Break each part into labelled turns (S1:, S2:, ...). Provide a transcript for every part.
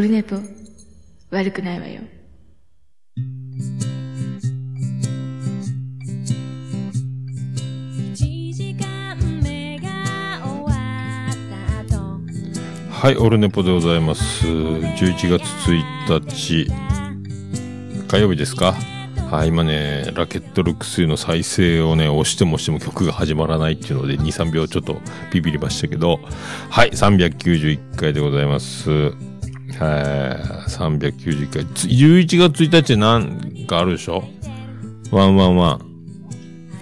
S1: ルネポ、悪くないわよ。
S2: はい、オルネポでございます。11月1日、火曜日ですか？はい、今ね、ラケットルックスの再生をね、押しても押しても曲が始まらないっていうので、2、3秒ちょっとビビりましたけど、はい、391回でございます。はい、391回。11月1日なんかあるでしょ？ one one one。111。one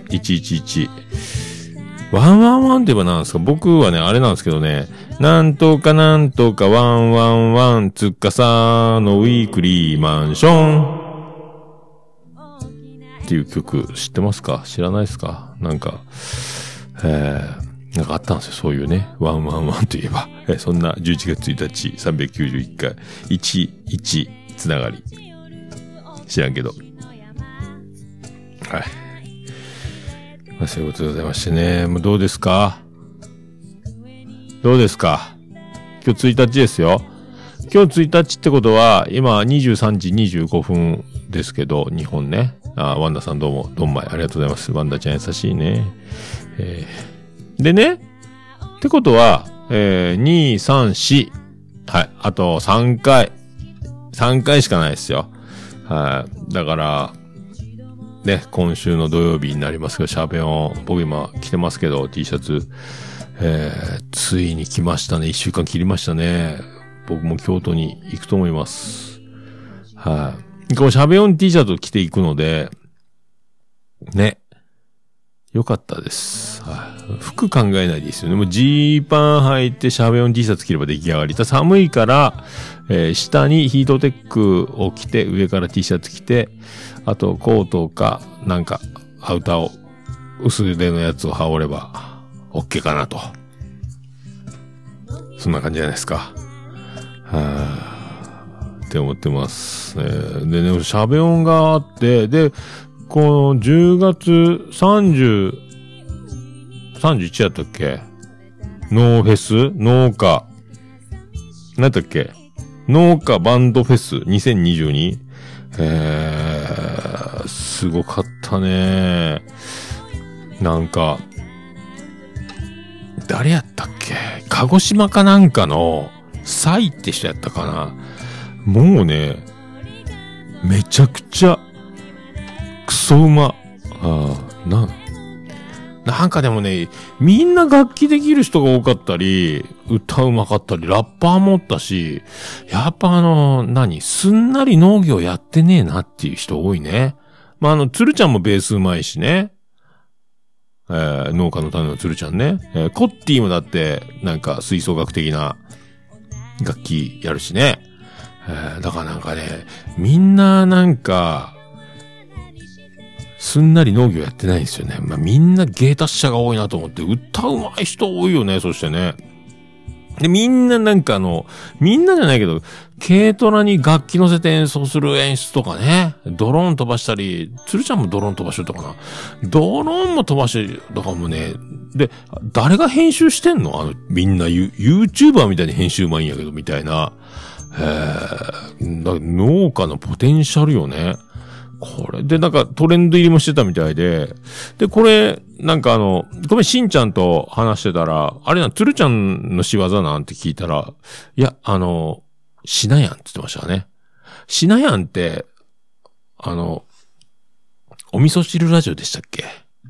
S2: one one って言えばなんすか？僕はね、あれなんですけどね、なんとかなんとか one one one つっかさのウィークリーマンション。っていう曲知ってますか？知らないですか？なんか、えー、なんかあったんですよ。そういうね、ワンワンワンといえば。えそんな11月1日391回、11つながり。知らんけど。はい。まあ、そういうことでございましてね。もうどうですか？どうですか？今日1日ですよ。今日1日ってことは、今23時25分ですけど、日本ね。あ、ワンダさんどうも、どんまい、ありがとうございます。ワンダちゃん優しいね。えー、でね、ってことは、えー、2、3、4。はい。あと3回。3回しかないですよ。はい。だから、ね、今週の土曜日になりますけど、シャーペオン、僕今着てますけど、T シャツ、えー、ついに来ましたね。一週間切りましたね。僕も京都に行くと思います。はい、このシャベオン T シャツを着ていくので、ね。よかったです。はい、服考えないですよね。もうジーパン履いてシャベオン T シャツ着れば出来上がり。た寒いから、えー下にヒートテックを着て、上から T シャツ着て、あとコートか、なんか、アウターを、薄手のやつを羽織れば、OK かなと。そんな感じじゃないですか。はぁ、って思ってます。えーでね、シャベオンがあって、で、この10月30、31やったっけ？ノーフェス？農家。何だっけ？農家バンドフェス？2022? えー、すごかったね。なんか、誰やったっけ？鹿児島かなんかの、サイって人やったかな？もうね、めちゃくちゃ、クソうま。ああ、なん、なんかでもね、みんな楽器できる人が多かったり、歌うまかったり、ラッパーもおったし、やっぱあの、何？すんなり農業やってねえなっていう人多いね。まあ、あの、鶴ちゃんもベースうまいしね。えー農家の種の鶴ちゃんね。えーコッティもだって、なんか吹奏楽的な楽器やるしね。えーだからなんかね、みんななんか、すんなり農業やってないんですよね。まあ、みんな芸達者が多いなと思って、歌うまい人多いよね、そしてね。で、みんななんかあの、みんなじゃないけど、軽トラに楽器乗せて演奏する演出とかね、ドローン飛ばしたり、鶴ちゃんもドローン飛ばしてたかな。ドローンも飛ばして、だかもね、で、誰が編集してんの？あの、みんなユ YouTuber みたいに編集うまいんやけど、みたいな。えー、農家のポテンシャルよね。これでなんかトレンド入りもしてたみたいで、で、これ、なんかあの、ごめん、しんちゃんと話してたら、あれな、つるちゃんの仕業なんて聞いたら、いや、あの、しなやんって言ってましたね。しなやんって、あの、お味噌汁ラジオでしたっけ？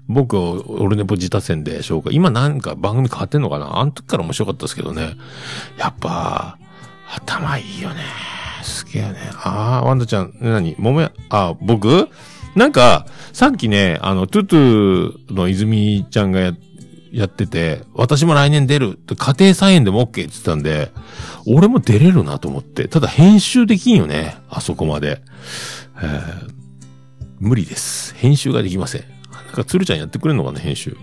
S2: 僕、オルネポ自他戦で紹介。今なんか番組変わってんのかな？あの時から面白かったですけどね。やっぱ、頭いいよね。すげえね。ああ、ワンダちゃん、何？桃や、あ僕？なんか、さっきね、あの、トゥトゥの泉ちゃんがや、やってて、私も来年出る家庭菜園でも OK って言ってたんで、俺も出れるなと思って。ただ編集できんよね。あそこまで。えー無理です。編集ができません。なんか、鶴ちゃんやってくれんのかな、編集。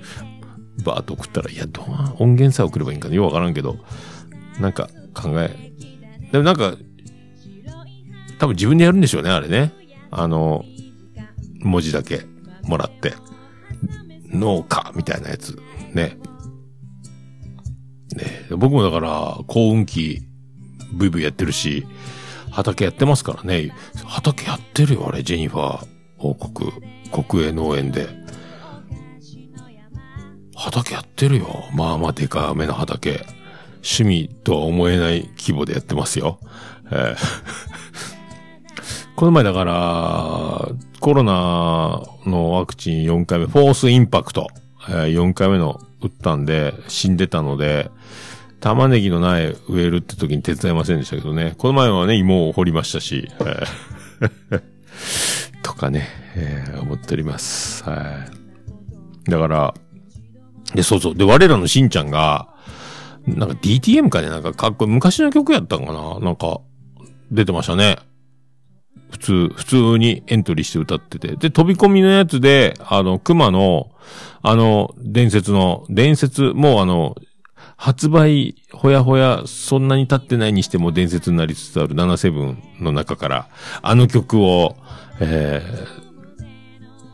S2: バーっと送ったら、いや、どう、音源さえ送ればいいんかなよくわからんけど、なんか、考え。でもなんか、多分自分でやるんでしょうね、あれね。あの、文字だけもらって。農家みたいなやつ。ね。ね僕もだから、幸運期ブイブイやってるし、畑やってますからね。畑やってるよ、あれ、ジェニファー王国、国営農園で。畑やってるよ。まあまあでかめの畑。趣味とは思えない規模でやってますよ。えーこの前だから、コロナのワクチン4回目、フォースインパクト、えー4回目の打ったんで、死んでたので、玉ねぎの苗植えるって時に手伝いませんでしたけどね。この前はね、芋を掘りましたし、とかね、えー思っております。はい。だから、で、そうそう。で、我らのしんちゃんが、なんか DTM かね、なんかかっこいい、昔の曲やったんかな？なんか、出てましたね。普通、普通にエントリーして歌ってて。で、飛び込みのやつで、あの、熊の、あの、伝説の、伝説、もうあの、発売、ほやほや、そんなに経ってないにしても伝説になりつつある77の中から、あの曲を、え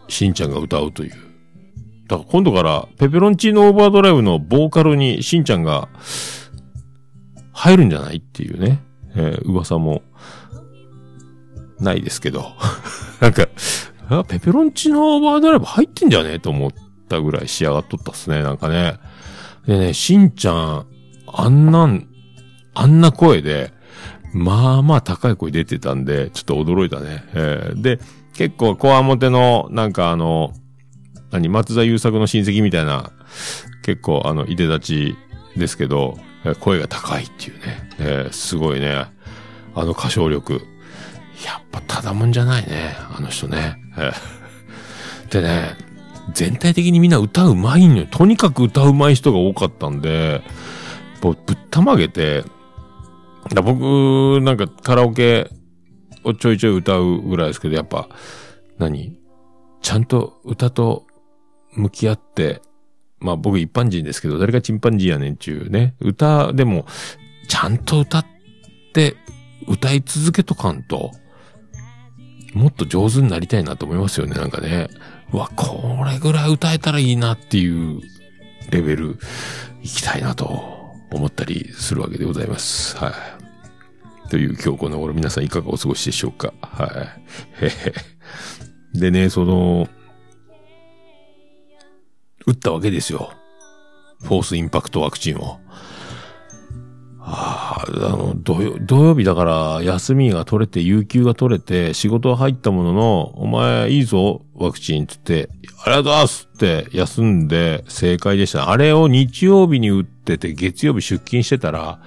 S2: ー、しんちゃんが歌うという。だから今度から、ペペロンチーノオーバードライブのボーカルにしんちゃんが、入るんじゃないっていうね、えー噂も、ないですけど。なんか、ペペロンチーノオーバードライブ入ってんじゃねえと思ったぐらい仕上がっとったっすね、なんかね。でね、しんちゃん、あんなん、あんな声で、まあまあ高い声出てたんで、ちょっと驚いたね。えーで、結構、コアモテの、なんかあの、何、松田優作の親戚みたいな、結構、あの、いで立ちですけど、声が高いっていうね。えーすごいね。あの歌唱力。やっぱただもんじゃないね。あの人ね。でね、全体的にみんな歌うまいのよ。とにかく歌うまい人が多かったんで、ぶったまげて、だ僕、なんかカラオケをちょいちょい歌うぐらいですけど、やっぱ、何？ちゃんと歌と向き合って、まあ僕一般人ですけど、誰がチンパンジーやねんちゅうね。歌でも、ちゃんと歌って、歌い続けとかんと、もっと上手になりたいなと思いますよね、なんかね。うわ、これぐらい歌えたらいいなっていうレベル行きたいなと思ったりするわけでございます。はい。という今日この頃皆さんいかがお過ごしでしょうかはい。でね、その、打ったわけですよ。フォースインパクトワクチンを。あ、の、土曜、土曜日だから休みが取れて、有給が取れて、仕事は入ったものの、お前いいぞ、ワクチンって言って、ありがとうございますって休んで正解でした。あれを日曜日に打ってて、月曜日出勤してたら、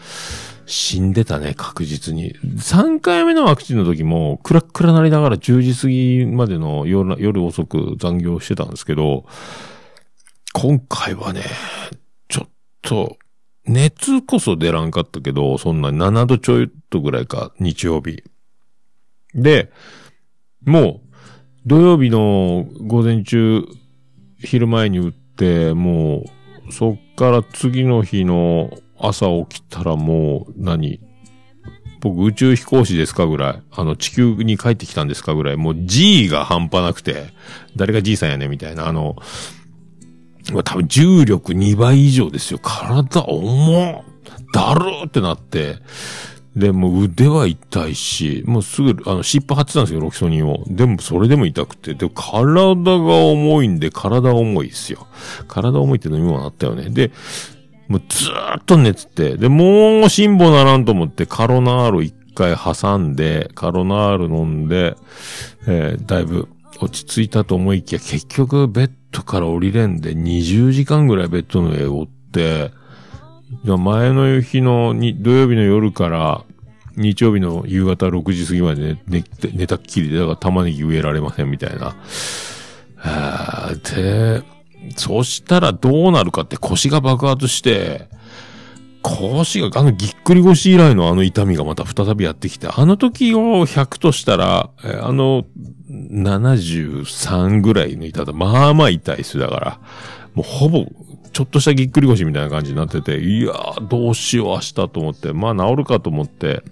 S2: 死んでたね、確実に。3回目のワクチンの時も、クラックラなりながら10時過ぎまでの夜夜遅く残業してたんですけど、今回はね、ちょっと、熱こそ出らんかったけど、そんな7度ちょいとぐらいか、日曜日。で、もう、土曜日の午前中、昼前に打って、もう、そっから次の日の朝起きたらもう何、僕宇宙飛行士ですかぐらい、あの地球に帰ってきたんですかぐらい、もう G が半端なくて、誰が G さんやねみたいな、あの、多分重力2倍以上ですよ。体重っだるーってなって。で、もう腕は痛いし、もうすぐ、あの、湿布貼ってたんですよ、ロキソニンを。でも、それでも痛くて。で、体が重いんで、体重いですよ。体重いって飲み物あったよね。で、もうずーっと熱って。で、もう辛抱ならんと思って、カロナール一回挟んで、カロナール飲んで、えーだいぶ落ち着いたと思いきや、結局ベッドから降りれんで20時間ぐらいベッドの上を追って、前の日の土曜日の夜から日曜日の夕方6時過ぎまで寝寝寝たっきりで、だから玉ねぎ植えられませんみたいな。で、そしたらどうなるかって腰が爆発して、腰が、あのぎっくり腰以来のあの痛みがまた再びやってきて、あの時を100としたら、あの、73ぐらいの痛さ、まあまあ痛いですだから、もうほぼ、ちょっとしたぎっくり腰みたいな感じになってて、いやー、どうしよう明日と思って、まあ治るかと思って、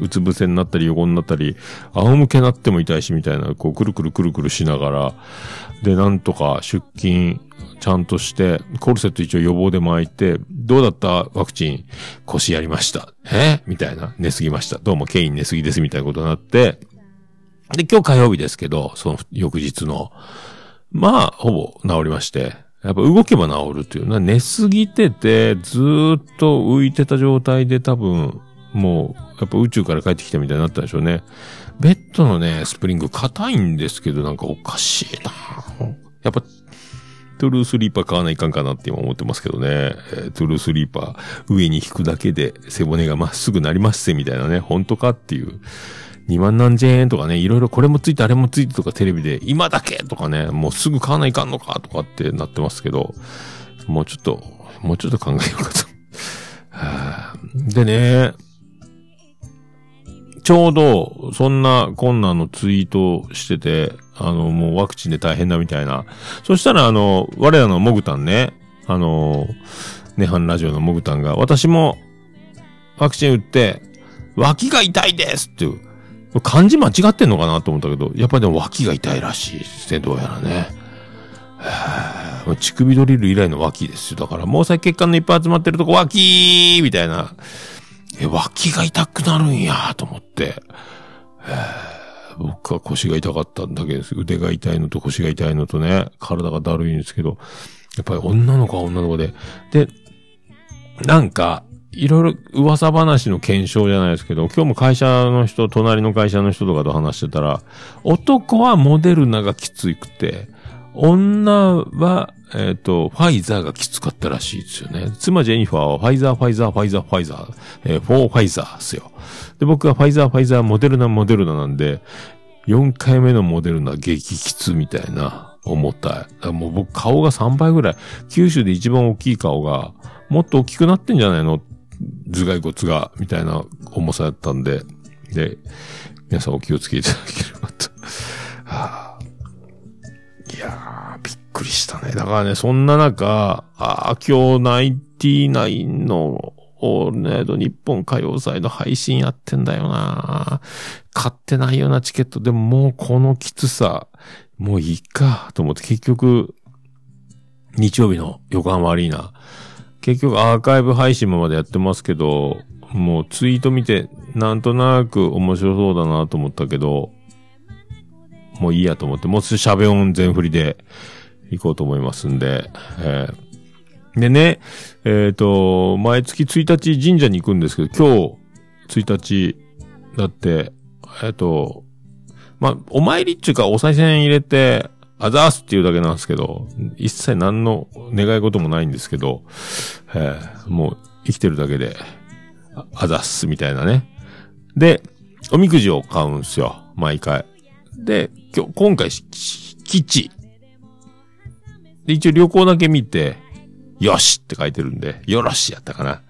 S2: うつ伏せになったり横になったり、仰向けになっても痛いしみたいな、こう、くるくるくるくるしながら、で、なんとか出勤、ちゃんとして、コルセット一応予防で巻いて、どうだった？ワクチン。腰やりました。え？みたいな。寝すぎました。どうもケイン寝すぎですみたいなことになって、で、今日火曜日ですけど、その翌日の、まあ、ほぼ治りまして、やっぱ動けば治るっていうのは、寝すぎてて、ずっと浮いてた状態で多分、もう、やっぱ宇宙から帰ってきたみたいになったんでしょうね。ベッドのね、スプリング硬いんですけど、なんかおかしいなやっぱ、トゥルースリーパー買わないかんかなって今思ってますけどね。えートゥルースリーパー上に引くだけで背骨がまっすぐなりますせみたいなね、本当かっていう。2万何千円とかね、いろいろこれもついてあれもついてとかテレビで今だけとかね、もうすぐ買わないかんのかとかってなってますけど、もうちょっと、もうちょっと考えようかと。でね、ちょうど、そんな困難のツイートしてて、あの、もうワクチンで大変だみたいな。そしたら、あの、我らのモグタンね、あの、ネハンラジオのモグタンが、私も、ワクチン打って、脇が痛いですっていう、漢字間違ってんのかなと思ったけど、やっぱりでも脇が痛いらしいですね、どうやらね。はぁ乳首ドリル以来の脇ですよ。だから、毛細血管のいっぱい集まってるとこ、脇ーみたいな。え、脇が痛くなるんやと思って。へー僕は腰が痛かったんだけど、腕が痛いのと腰が痛いのとね、体がだるいんですけど、やっぱり女の子は女の子で。で、なんか、いろいろ噂話の検証じゃないですけど、今日も会社の人、隣の会社の人とかと話してたら、男はモデルナがきつくて、女は、えっ、と、ファイザーがきつかったらしいですよね。妻ジェニファーはファイザー、ファイザー、ファイザー、ファイザー、えーフォーファイザーですよ。で、僕はファイザー、ファイザー、モデルナ、モデルナなんで、4回目のモデルナ激きつみたいな、重たい。もう僕顔が3倍ぐらい、九州で一番大きい顔が、もっと大きくなってんじゃないの頭蓋骨が、みたいな重さだったんで、で、皆さんお気をつけいただければと。はあいやー、びっくりしたね。だからね、そんな中、ああ、今日ナイティナインの、オールナイト日本歌謡祭の配信やってんだよな買ってないようなチケットでももうこのきつさ、もういいか、と思って結局、日曜日の横浜アリーナ、結局アーカイブ配信もまでやってますけど、もうツイート見て、なんとなく面白そうだなと思ったけど、もういいやと思って、もうすぐ喋音全振りで行こうと思いますんで、えー。でね、えっ、と、毎月1日神社に行くんですけど、今日1日だって、えっ、と、まあ、お参りっていうかお賽銭入れて、あざーすっていうだけなんですけど、一切何の願い事もないんですけど、えーもう生きてるだけで、ああざっすみたいなね。で、おみくじを買うんすよ、毎回。で、今日、今回、し基地。で、一応旅行だけ見て、よしって書いてるんで、よろしやったかな。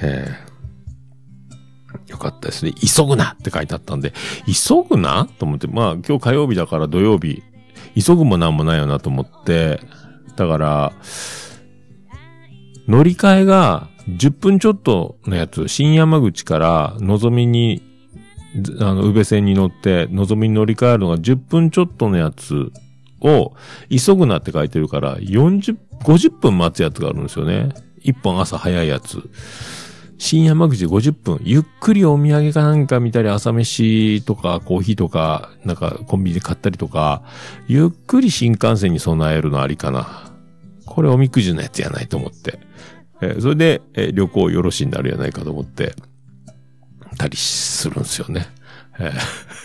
S2: えーよかったですね。急ぐなって書いてあったんで、急ぐなと思って、まあ今日火曜日だから土曜日、急ぐもなんもないよなと思って、だから、乗り換えが10分ちょっとのやつ、新山口からのぞみに、あの、宇部線に乗って、のぞみに乗り換えるのが10分ちょっとのやつを、急ぐなって書いてるから、40、50分待つやつがあるんですよね。1本朝早いやつ。新山口50分。ゆっくりお土産かなんか見たり、朝飯とかコーヒーとか、なんかコンビニで買ったりとか、ゆっくり新幹線に備えるのありかな。これおみくじのやつやないと思って。えーそれで、えー旅行よろしいになるやないかと思って、たりするんですよね。えー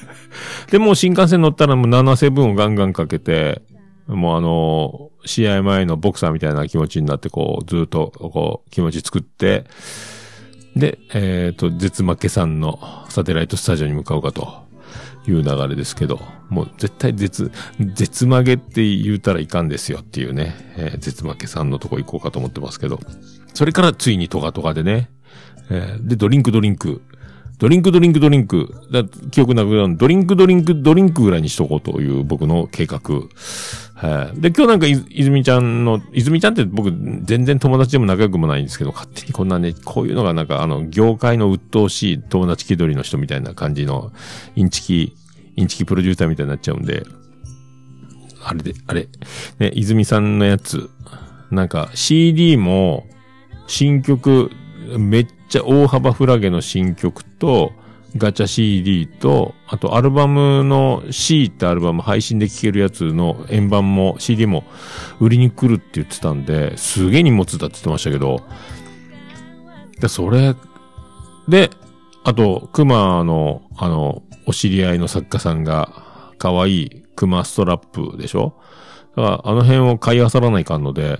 S2: で、も新幹線乗ったらもう7セブンをガンガンかけて、もうあのー試合前のボクサーみたいな気持ちになって、こう、ずっと、こう、気持ち作って、で、えっ、と、絶負けさんのサテライトスタジオに向かうかという流れですけど、もう絶対絶、絶負けって言うたらいかんですよっていうね、えー絶負けさんのとこ行こうかと思ってますけど、それからついにトガトガでね、えーで、ドリンクドリンク、ドリンクドリンクドリンク、だ記憶なくなる。ドリンクドリンクドリンクぐらいにしとこうという僕の計画。はい。で、今日なんかい、泉ちゃんの、泉ちゃんって僕全然友達でも仲良くもないんですけど、勝手にこんなね、こういうのがなんかあの、業界の鬱陶しい友達気取りの人みたいな感じの、インチキ、インチキプロデューサーみたいになっちゃうんで、あれで、あれ、ね、泉さんのやつ、なんか CD も、新曲、めっちゃ大幅フラゲの新曲と、ガチャ CD と、あとアルバムの C ってアルバム配信で聴けるやつの円盤も CD も売りに来るって言ってたんで、すげえ荷物だって言ってましたけど、で、それ、で、あと、熊の、あの、お知り合いの作家さんが、可愛い熊ストラップでしょ？だから、あの辺を買い漁らないかんので、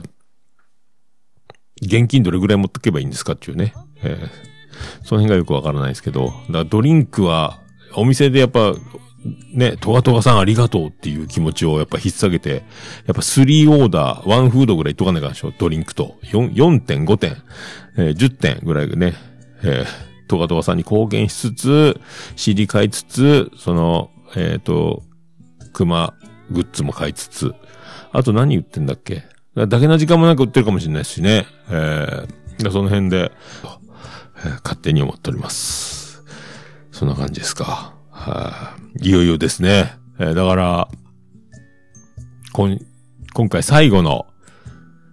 S2: 現金どれぐらい持ってけばいいんですかっていうね。えー、その辺がよくわからないですけど、だからドリンクは、お店でやっぱ、ね、トガトガさんありがとうっていう気持ちをやっぱ引っ提げて、やっぱ3オーダー、1フードぐらいいっとかないかでしょ、ドリンクと。4、4.5点、えー、10点ぐらいね、えー、トガトガさんに貢献しつつ、CD 買いつつ、その、えっ、ー、と、熊グッズも買いつつ、あと何言ってんだっけ？だけな時間もなんか売ってるかもしれないしね。えー、その辺で、えー、勝手に思っております。そんな感じですか。はあ、いよいよですね。えー、だから、こん、今回最後の、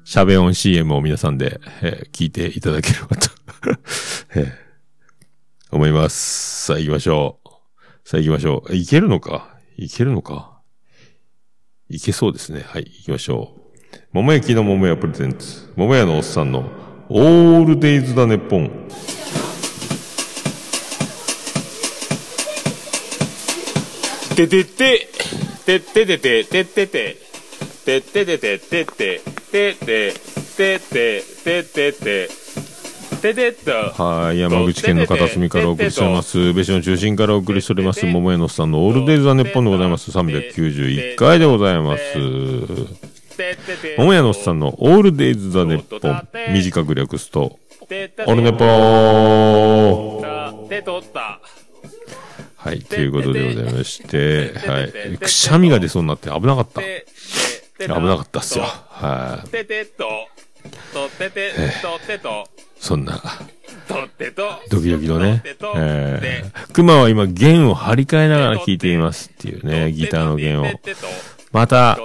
S2: シャベオン CM を皆さんで、えー、聞いていただければと えー、思います。さあ行きましょう。さあ行きましょう。いけるのか？いけるのか？いけそうですね。はい、行きましょう。桃焼きの桃屋プレゼンツ。桃屋のおっさんのオールデイズだねっぽん。ててて、てててて、ててて、てててて、てて、てて、てて、ててて、はい。山口県の片隅からお送りしております。別所の中心からお送りしております。桃屋のさんのオールデイズ・ザ・ネッポンでございます。391回でございます。桃屋のさんのオールデイズ・ザ・ネッポン。短く略すと、オルネポーはい。ということでございまして、はい。くしゃみが出そうになって危なかった。危なかったっすよ。はい。そんな、ドキドキのね、えー、熊は今弦を張り替えながら弾いていますっていうね、ギターの弦を。また、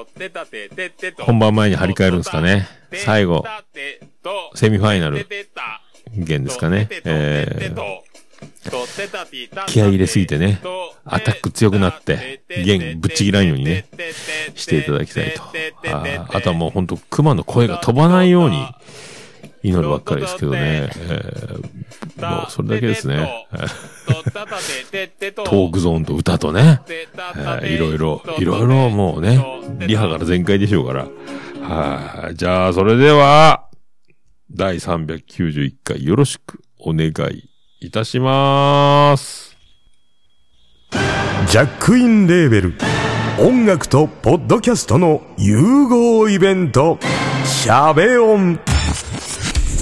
S2: 本番前に張り替えるんですかね。最後、セミファイナル、弦ですかね。えー、気合入れすぎてね、アタック強くなって、弦ぶっちぎらんようにね、していただきたいと。ああとはもうほんと熊の声が飛ばないように、祈るばっかりですけどね。えー、もうそれだけですね。トークゾーンと歌とね。えー、いろいろ、いろいろもうね、リハから全開でしょうから。はい、じゃあ、それでは、第391回よろしくお願いいたします。
S3: ジャックインレーベル音楽とポッドキャストの融合イベントシャベオン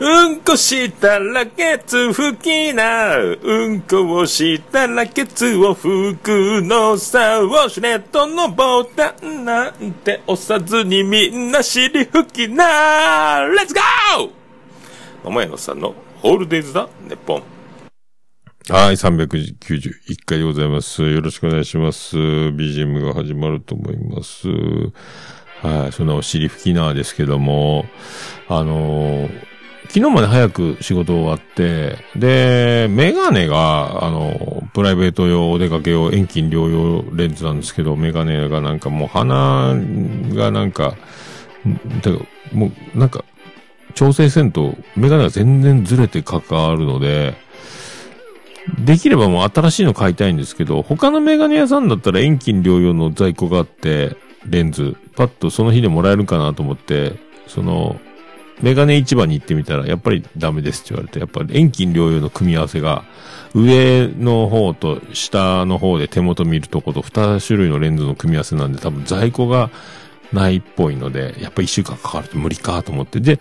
S2: うんこしたらケツ拭きな。うんこをしたらケツを拭くのさ。ウォシュレットのボタンなんて押さずにみんな尻拭きな。レッツゴー桃屋さんのオールデイズだ、ネッポン。はい、391回でございます。よろしくお願いします。BGM が始まると思います。はい、そんなお尻拭きなですけども、あのー昨日まで早く仕事終わって、で、メガネが、あの、プライベート用、お出かけ用、遠近療養レンズなんですけど、メガネがなんかもう鼻がなんか、だもうなんか、調整せんと、メガネが全然ずれて関わるので、できればもう新しいの買いたいんですけど、他のメガネ屋さんだったら遠近療養の在庫があって、レンズ、パッとその日でもらえるかなと思って、その、メガネ市場に行ってみたら、やっぱりダメですって言われて、やっぱり遠近療養の組み合わせが、上の方と下の方で手元見るとこと2種類のレンズの組み合わせなんで、多分在庫がないっぽいので、やっぱ1週間かかると無理かと思って。で、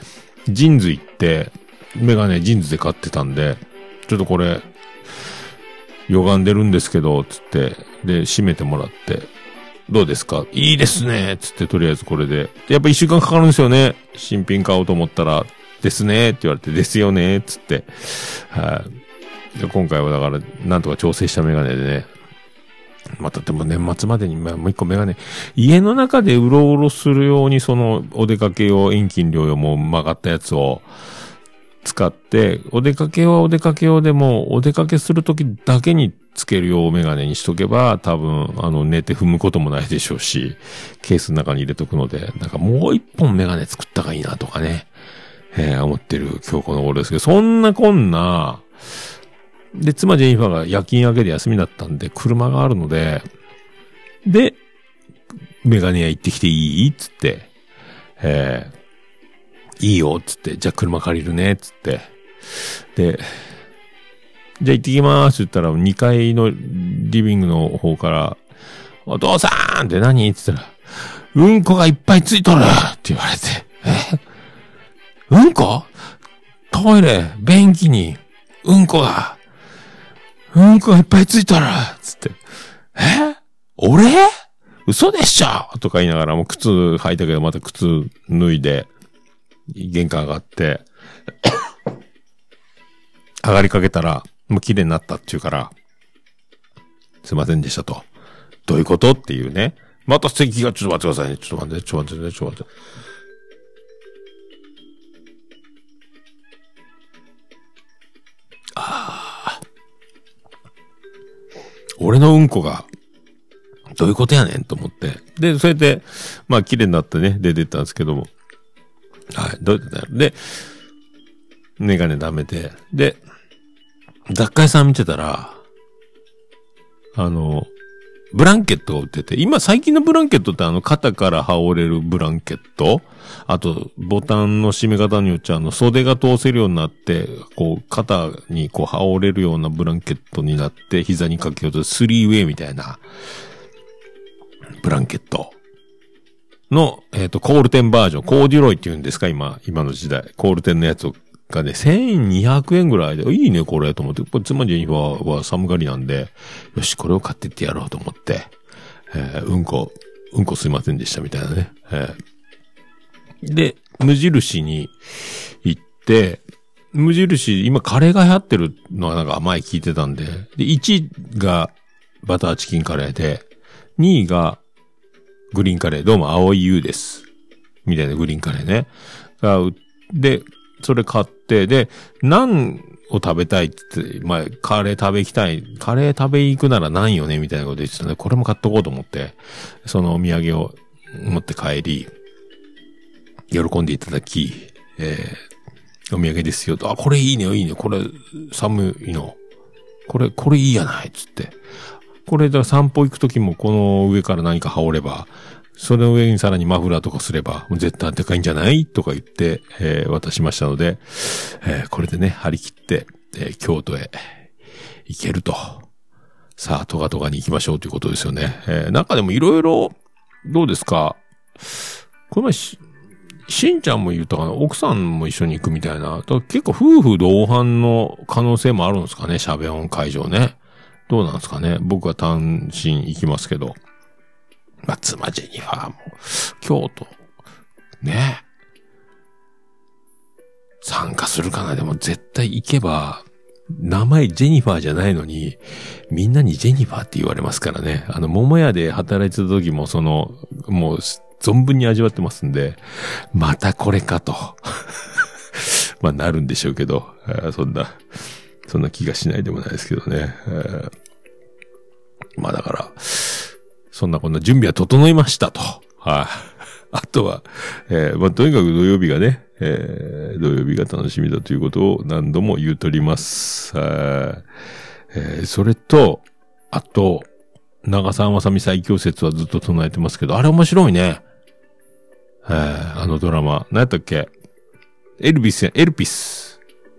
S2: ジンズ行って、メガネジンズで買ってたんで、ちょっとこれ、歪んでるんですけど、つって、で、閉めてもらって、どうですか？いいですねつって、とりあえずこれで。やっぱ一週間かかるんですよね。新品買おうと思ったら、ですねって言われて、ですよねつって。はい。で、今回はだから、なんとか調整したメガネでね。またでも年末までに、まあもう一個メガネ、家の中でうろうろするように、その、お出かけ用、遠近療養も曲がったやつを、使って、お出かけはお出かけ用でも、お出かけするときだけにつける用メガネにしとけば、多分、あの、寝て踏むこともないでしょうし、ケースの中に入れとくので、なんかもう一本メガネ作った方がいいなとかね、えー思ってる今日この頃ですけど、そんなこんな、で、妻ジェニファーが夜勤明けで休みだったんで、車があるので、で、メガネ屋行ってきていい？つって、えーいいよ、つって、じゃあ車借りるね、つって。で、じゃあ行ってきます、言ったら、2階のリビングの方から、お父さんって何？って言ったら、うんこがいっぱいついとるって言われて、え？うんこ？トイレ、便器に、うんこが、うんこがいっぱいついとるつって、え？俺？嘘でしょ？とか言いながらもう靴履いたけどまた靴脱いで、玄関上がって、上がりかけたら、もう綺麗になったって言うから、すいませんでしたと。どういうことっていうね。また席が、ちょっと待ってくださいね。ちょっと待って、ちょっと待って、ちょっと待って。ああ。俺のうんこが、どういうことやねんと思って。で、それで、まあ綺麗になってね、出てったんですけども。はい、どうやってだ。で、メガネダメで、で、雑貨屋さん見てたら、あの、ブランケットが売ってて、今最近のブランケットってあの肩から羽織れるブランケット？あと、ボタンの締め方によっちゃあの袖が通せるようになって、こう肩にこう羽織れるようなブランケットになって、膝にかけようとスリーウェイみたいな、ブランケット。の、えっ、と、コールテンバージョン、コーデュロイって言うんですか今、今の時代。コールテンのやつがね、1200円ぐらいで、いいね、これ、と思って。これ、妻ジェニファーは寒がりなんで、よし、これを買ってってやろうと思って、えーうんこ、うんこすいませんでした、みたいなね。えーで、無印に行って、無印、今カレーが流行ってるのはなんか前聞いてたんで、で、1がバターチキンカレーで、2位がグリーンカレー、どうも青い優です。みたいなグリーンカレーね。で、それ買って、で、何を食べたいって言って、まあ、カレー食べ行きたい。カレー食べ行くなら何よねみたいなこと言ってたんで、これも買っとこうと思って、そのお土産を持って帰り、喜んでいただき、えー、お土産ですよと。あ、これいいね、いいね。これ、寒いの。これ、これいいやない、つって。これ、だ散歩行くときもこの上から何か羽織れば、その上にさらにマフラーとかすれば、もう絶対でかいんじゃないとか言って、えー渡しましたので、えーこれでね、張り切って、えー京都へ行けると。さあ、トガトガに行きましょうということですよね。えー中でもいろいろ、どうですか？この前し、しんちゃんも言ったかな？奥さんも一緒に行くみたいな。結構夫婦同伴の可能性もあるんですかね？シャベオン会場ね。どうなんですかね僕は単身行きますけど。まあ、妻ジェニファーも、京都、ね。参加するかなでも絶対行けば、名前ジェニファーじゃないのに、みんなにジェニファーって言われますからね。あの、桃屋で働いてた時も、その、もう、存分に味わってますんで、またこれかと。まあ、なるんでしょうけど、そんな、そんな気がしないでもないですけどね。えーまあ、だから、そんなこんな準備は整いましたと。はい。あとは、えーまあ、とにかく土曜日がね、えー土曜日が楽しみだということを何度も言うとります。えーそれと、あと、長澤まさみ最強説はずっと唱えてますけど、あれ面白いね。えーあのドラマ。何やったっけ？エルビスや、エルピス。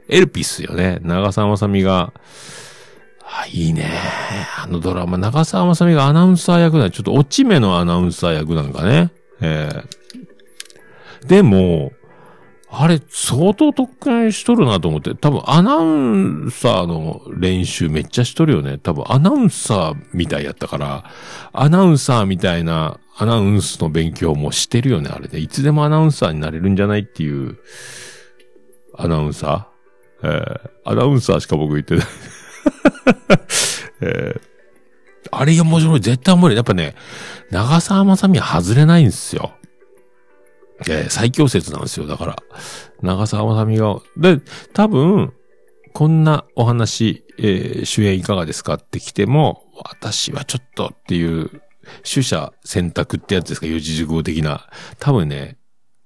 S2: エルピスよね。長澤まさみが、あ、いいね。あのドラマ、長澤まさみがアナウンサー役だ。ちょっと落ち目のアナウンサー役なんかね。えーでも、あれ、相当特訓しとるなと思って、多分アナウンサーの練習めっちゃしとるよね。多分アナウンサーみたいやったから、アナウンサーみたいなアナウンスの勉強もしてるよね、あれで。いつでもアナウンサーになれるんじゃないっていう、アナウンサーえー、アナウンサーしか僕言ってない。えー、あれ面白い。絶対面白い。やっぱね、長澤まさみは外れないんですよ。えー、最強説なんですよ。だから、長澤まさみが、で、多分、こんなお話、えー、主演いかがですかって来ても、私はちょっとっていう、取捨選択ってやつですか、四字熟語的な。多分ね、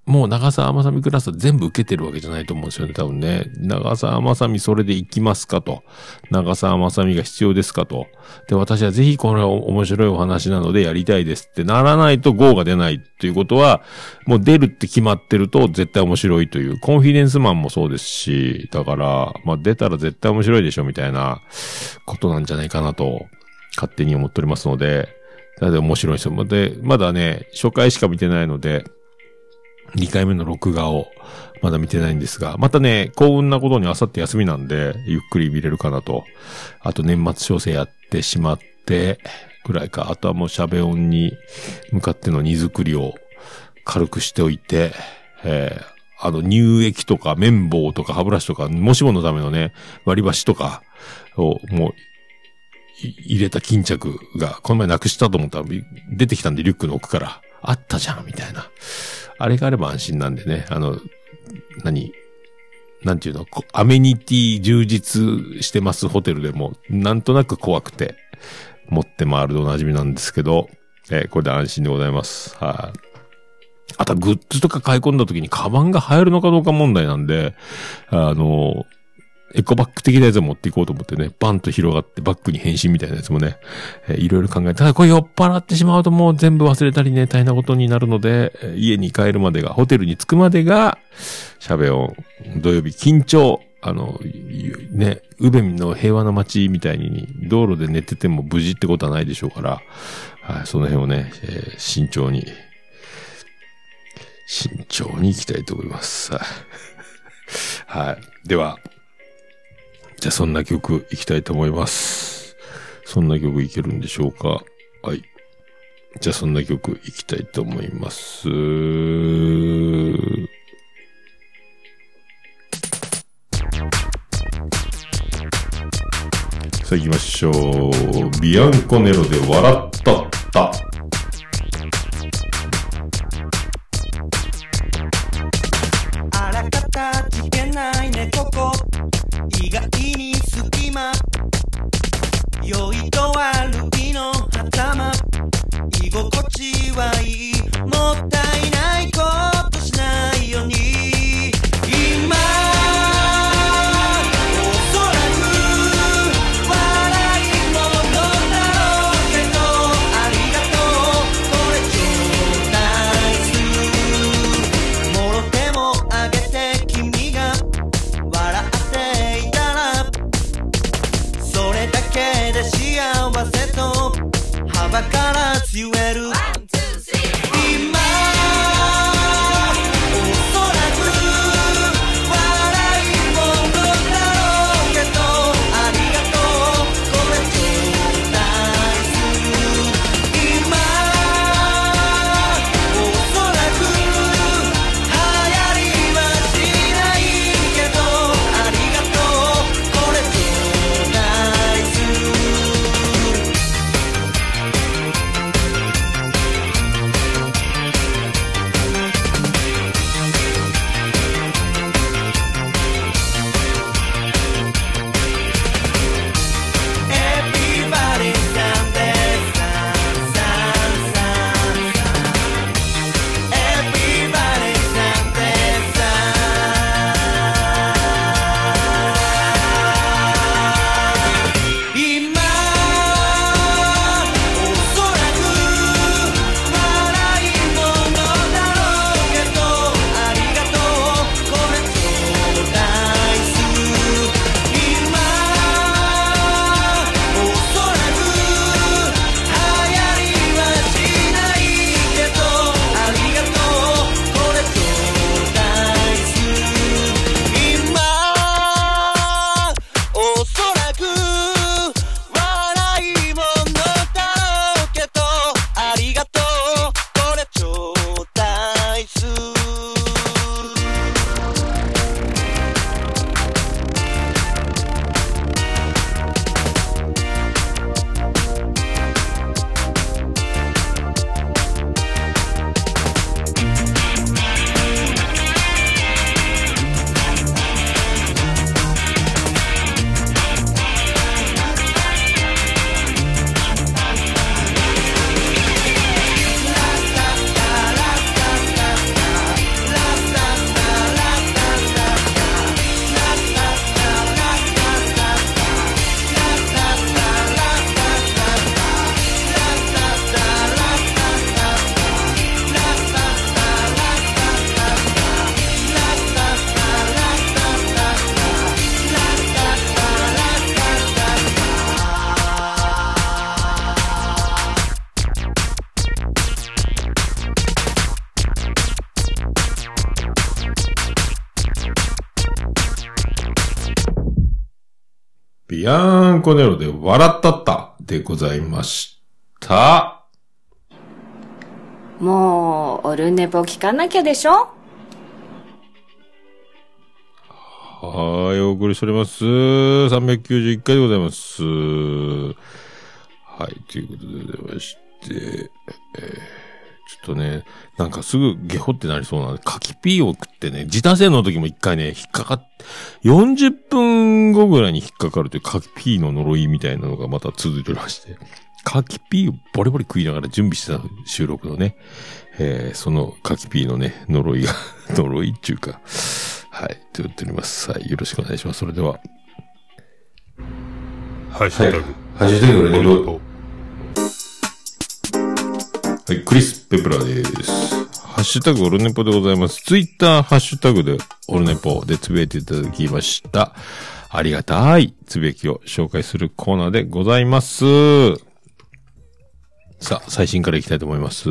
S2: もう長澤まさみクラスは全部受けてるわけじゃないと思うんですよね、多分ね。長澤まさみそれで行きますかと。長澤まさみが必要ですかと。で、私はぜひこれは面白いお話なのでやりたいですってならないと GO が出ないっていうことは、もう出るって決まってると絶対面白いという、コンフィデンスマンもそうですし、だから、まあ出たら絶対面白いでしょみたいなことなんじゃないかなと、勝手に思っておりますので、だって面白いですよ。で、まだね、初回しか見てないので、2回目の録画をまだ見てないんですが、またね、幸運なことにあさって休みなんで、ゆっくり見れるかなと。あと年末調整やってしまって、ぐらいか。あとはもう喋音に向かっての荷造りを軽くしておいて、えー、あの乳液とか綿棒とか歯ブラシとか、もしものためのね、割り箸とかをもう入れた巾着が、この前なくしたと思ったら出てきたんでリュックの奥から、あったじゃん、みたいな。あれがあれば安心なんでね、あの、何？なんていうの？アメニティ充実してますホテルでも、なんとなく怖くて、持って回るでおなじみなんですけど、えー、これで安心でございます。はい、あとはグッズとか買い込んだ時にカバンが入るのかどうか問題なんで、あの、エコバッグ的なやつを持っていこうと思ってね、バンと広がってバッグに変身みたいなやつもね、えー、いろいろ考えて、ただこれ酔っ払ってしまうともう全部忘れたりね、大変なことになるので、家に帰るまでが、ホテルに着くまでが、喋を、土曜日緊張、あの、ね、ウベミの平和な街みたいに、道路で寝てても無事ってことはないでしょうから、はい、その辺をね、えー、慎重に、慎重に行きたいと思います。はい。では、じゃあそんな曲いきたいと思います。そんな曲いけるんでしょうか？はい。じゃあそんな曲いきたいと思います。さあ行きましょう。ビアンコネロで笑ったった。
S4: ゃ聞けないねここ。意外に隙間。酔いと悪いの頭。居心地はいい。もったいないことしないように。
S2: ビアンコネロで笑ったったでございました。
S4: もう、オルネポ聞かなきゃでしょ？
S2: はい、お送りしております。391回でございます。はい、ということでございまして、えーちょっとね、なんかすぐゲホってなりそうなんで、柿ピーを食ってね、自他製の時も一回ね、引っかかっ、40分後ぐらいに引っかかるという柿ピーの呪いみたいなのがまた続いておりまして、柿ピーをボリボリ食いながら準備してた収録のね、えーその柿ピーのね、呪いが、呪いっていうか、はい、と言っております。はい、よろしくお願いします。それでは。
S3: ハッシュタグ。
S2: ハッシュタグでどうはい、クリス・ペプラです。ハッシュタグオルネポでございます。ツイッターハッシュタグでオルネポでつぶやいていただきました。ありがたいつぶやきを紹介するコーナーでございます。さあ、最新からいきたいと思います。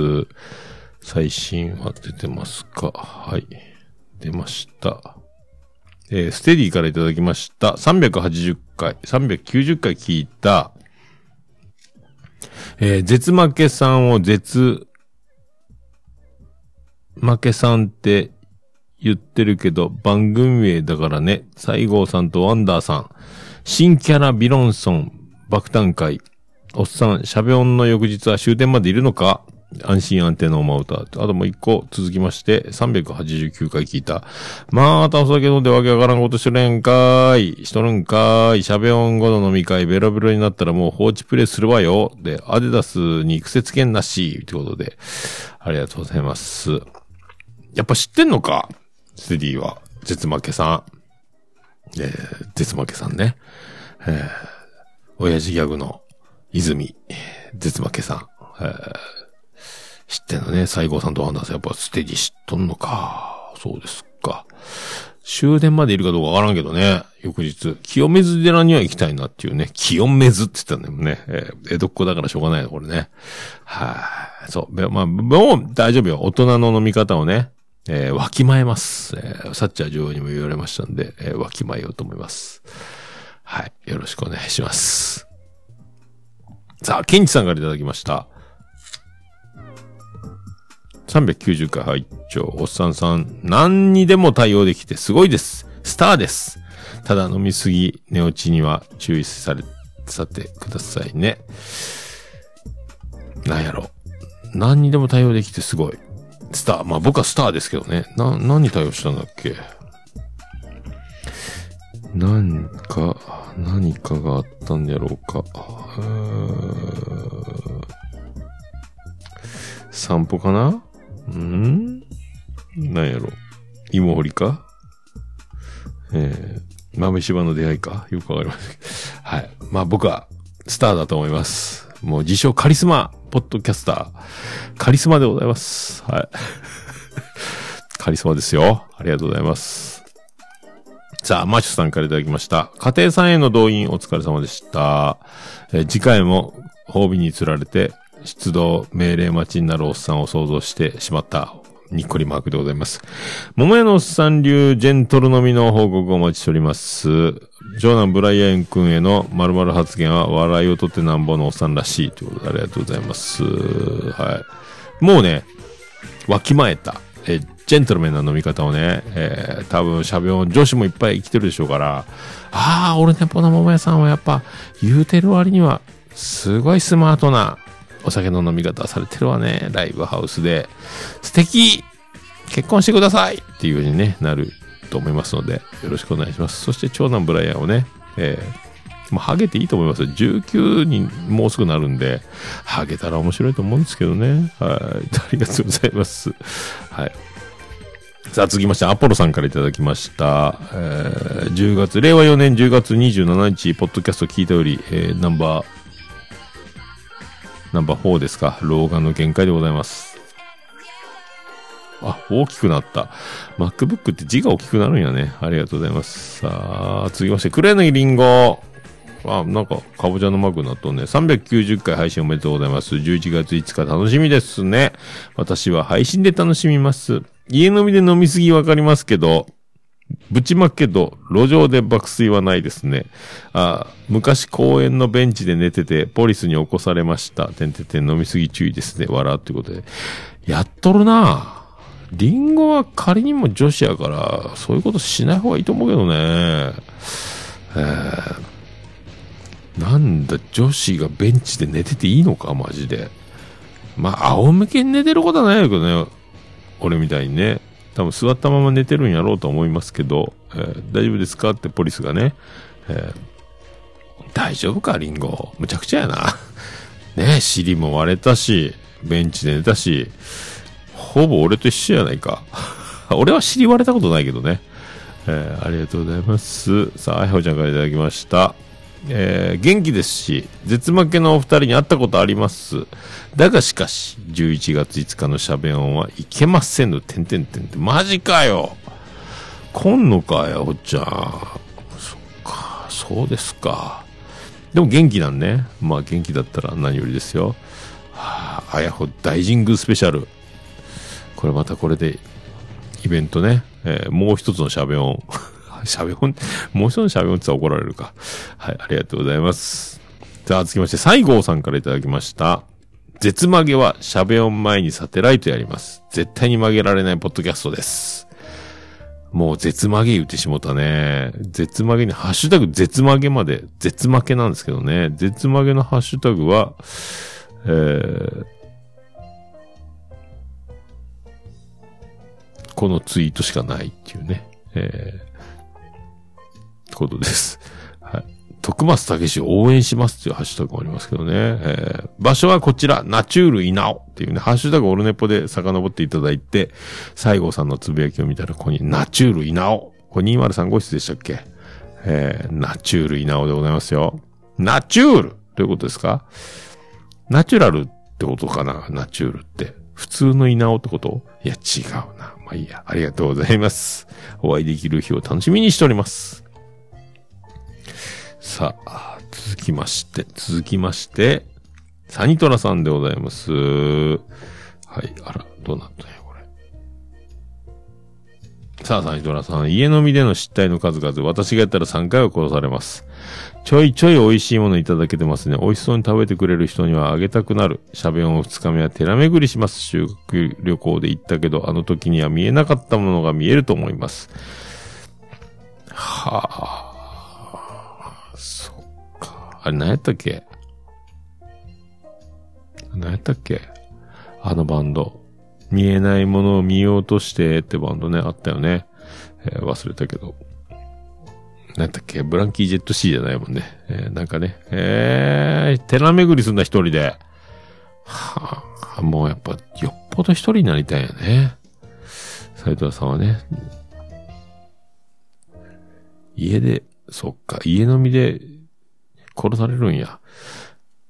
S2: 最新は出てますか？はい。出ました。えーステディからいただきました。380回、390回聞いた、えー絶負けさんを絶負けさんって言ってるけど、番組名だからね、西郷さんとワンダーさん、新キャラビロンソン、爆誕会、おっさん、シャベオンの翌日は終点までいるのか安心安定のお歌。あともう一個続きまして、389回聞いた。まあたお酒飲んでわけわからんことしてるやんかーい。しとるんかーい。シャベオン後の飲み会ベロベロになったらもう放置プレイするわよ。で、アデダスに癖つけんなし。ということで、ありがとうございます。やっぱ知ってんのか？ステディは。絶負けさん。えー、絶負けさんね。えー、親父ギャグの泉、絶負けさん。えー知ってんのね。西郷さんとワンダーさん、やっぱステディ知っとんのか。そうですか。終電までいるかどうかわからんけどね。翌日。清水寺には行きたいなっていうね。清水って言ったんだよね。えー江戸っ子だからしょうがないの、これね。はい、そう。まあ、もう大丈夫よ。大人の飲み方をね、えーわきまえます。えーサッチャー女王にも言われましたんで、えーわきまえようと思います。はい。よろしくお願いします。さあ、ケンチさんからいただきました。390回拝聴おっさんさん、何にでも対応できてすごいです。スターです。ただ飲みすぎ、寝落ちには注意され、さてくださいね。なんやろ。何にでも対応できてすごい。スター。まあ僕はスターですけどね。な、何に対応したんだっけ？何か、何かがあったんやろうか。う散歩かな？うん？なんやろ？芋掘りか？えー、豆柴の出会いか？よくわかりません。はい。まあ僕はスターだと思います。もう自称カリスマ、ポッドキャスター。カリスマでございます。はい。カリスマですよ。ありがとうございます。さあ、マッシュさんからいただきました。家庭さんへの動員お疲れ様でした。え次回も褒美に釣られて、出動命令待ちになるおっさんを想像してしまった。にっこりマークでございます。桃屋のおっさん流ジェントルのみの報告をお待ちしております。長男ブライアン君への〇〇発言は笑いをとってなんぼのおっさんらしいということでありがとうございます。はい。もうね、わきまえた、えジェントルメンな飲み方をね、えー多分、しゃべ音、女子もいっぱい生きてるでしょうから、ああ、俺ね、ポナ桃屋さんはやっぱ、言うてる割には、すごいスマートなお酒の飲み方されてるわね。ライブハウスで。素敵結婚してくださいっていう風にね、なると思いますので、よろしくお願いします。そして長男ブライアンをね、えー、まあ、ハゲていいと思います。19にもうすぐなるんで、ハゲたら面白いと思うんですけどね。はい。ありがとうございます。はい。さあ、続きまして、アポロさんからいただきました。えー、10月、令和4年10月27日、ポッドキャスト聞いたより、えー、ナンバー、ナンバー4ですか。老眼の限界でございます。あ、大きくなった。MacBook って字が大きくなるんやね。ありがとうございます。さあ、続きまして、クレーのリンゴ。あ、なんか、かぼちゃのマークになっとね。390回配信おめでとうございます。11月5日楽しみですね。私は配信で楽しみます。家飲みで飲みすぎわかりますけど、ぶちまけど、路上で爆睡はないですね。あ昔公園のベンチで寝てて、ポリスに起こされました。てんててん飲みすぎ注意ですね。笑うってことで。やっとるなリンゴは仮にも女子やから、そういうことしない方がいいと思うけどね。えー、なんだ、女子がベンチで寝てていいのか、マジで。まあ、仰向けに寝てることはないけどね。俺みたいにね。多分座ったまま寝てるんやろうと思いますけど、えー大丈夫ですかってポリスがね、えー大丈夫か、リンゴ。むちゃくちゃやな。ね尻も割れたし、ベンチで寝たし、ほぼ俺と一緒やないか。俺は尻割れたことないけどね。えーありがとうございます。さあ、あやほちゃんからいただきました。えー元気ですし、絶負けのお二人に会ったことあります。だがしかし、11月5日のシャベオンはいけませんの、てんてんてんって、マジかよ来んのかよ、ほっちゃん。そっか、そうですか。でも元気なんね。まあ元気だったら何よりですよ。はあ、あやほ大神宮スペシャル。これまたこれで、イベントね。えーもう一つのシャベオン。シャベオン、もう一つのシャベオンって怒られるか。はい、ありがとうございます。さあ、続きまして、西郷さんからいただきました。絶曲げはシャベオン前にサテライトやります。絶対に曲げられないポッドキャストです。もう絶曲げ言ってしもたね。絶曲げに、ハッシュタグ絶曲げまで、絶負けなんですけどね。絶曲げのハッシュタグは、えー、このツイートしかないっていうね。えー、ことです。はい。徳松武史を応援しますっていうハッシュタグもありますけどね。えー、場所はこちら、ナチュール稲尾っていうね、ハッシュタグオルネポで遡っていただいて、西郷さんのつぶやきを見たら、ここにナチュール稲尾。これ203号室でしたっけ？えー、ナチュール稲尾でございますよ。ナチュールということですか？ナチュラルってことかな？ナチュールって。普通の稲尾ってこと？いや、違うな。まあいいや。ありがとうございます。お会いできる日を楽しみにしております。さあ、続きまして、続きまして、サニトラさんでございます。はい、あら、どうなったんや、これ。さあ、サニトラさん、家飲みでの失態の数々、私がやったら3回は殺されます。ちょいちょい美味しいものいただけてますね。美味しそうに食べてくれる人にはあげたくなる。シャベオン2日目は寺巡りします。修学旅行で行ったけど、あの時には見えなかったものが見えると思います。はあ、あれ何やったっけ？何やったっけ？あのバンド。見えないものを見ようとしてってバンドね、あったよね。えー忘れたけど。なんだっけ？ブランキー・ジェット・シーじゃないもんね。えーなんかね。えー、寺巡りすんだ一人で。はあ、もうやっぱ、よっぽど一人になりたいよね。斉藤さんはね。家で、そっか、家飲みで殺されるんや。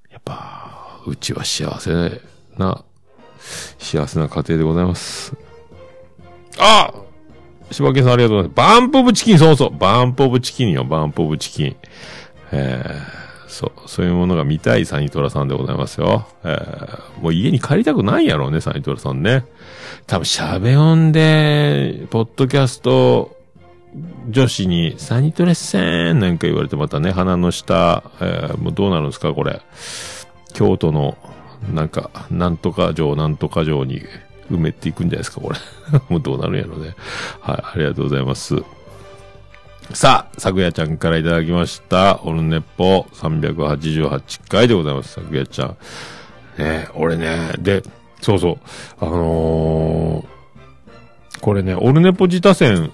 S2: やっぱ、うちは幸せな、幸せな家庭でございます。あ柴犬さんありがとうございます。バンプオブチキン、そうそう。バンプオブチキンよ、バンプオブチキン。えー、そう、そういうものが見たいサニトラさんでございますよ。えー、もう家に帰りたくないやろうね、サニトラさんね。多分、シャベオンで、ポッドキャスト女子に、サニトレッセンなんか言われてまたね、鼻の下、えー、もうどうなるんですか、これ。京都の、なんか、なんとか城、なんとか城に埋めていくんじゃないですか、これ。もうどうなるんやろうね。はい、ありがとうございます。さあ、さくやちゃんからいただきました。オルネポ388回でございます、さくやちゃん。ね俺ね、で、そうそう、あのーこれね、オルネポ自他戦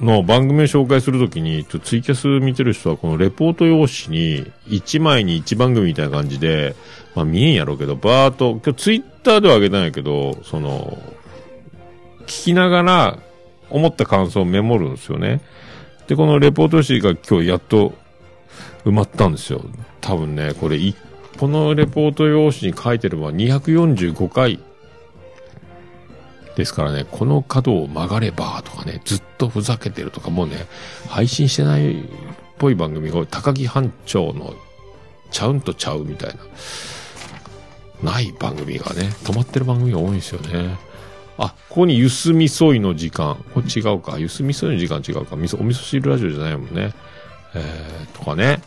S2: の番組を紹介するときに、ちょツイキャス見てる人はこのレポート用紙に1枚に1番組みたいな感じで、まあ見えんやろうけど、バーっと、今日ツイッターでは上げたんやけど、その、聞きながら思った感想をメモるんですよね。で、このレポート用紙が今日やっと埋まったんですよ。多分ね、これ、このレポート用紙に書いてるのは245回ですからね、この角を曲がればとかね、ずっとふざけてるとか、もうね、配信してないっぽい番組が、高木班長のちゃうんとちゃうみたいな、ない番組がね、止まってる番組が多いんですよね。あ、ここにゆすみそいの時間。これ違うか。ゆすみそいの時間違うか。みそ、お味噌汁ラジオじゃないもんね。えー、とかね。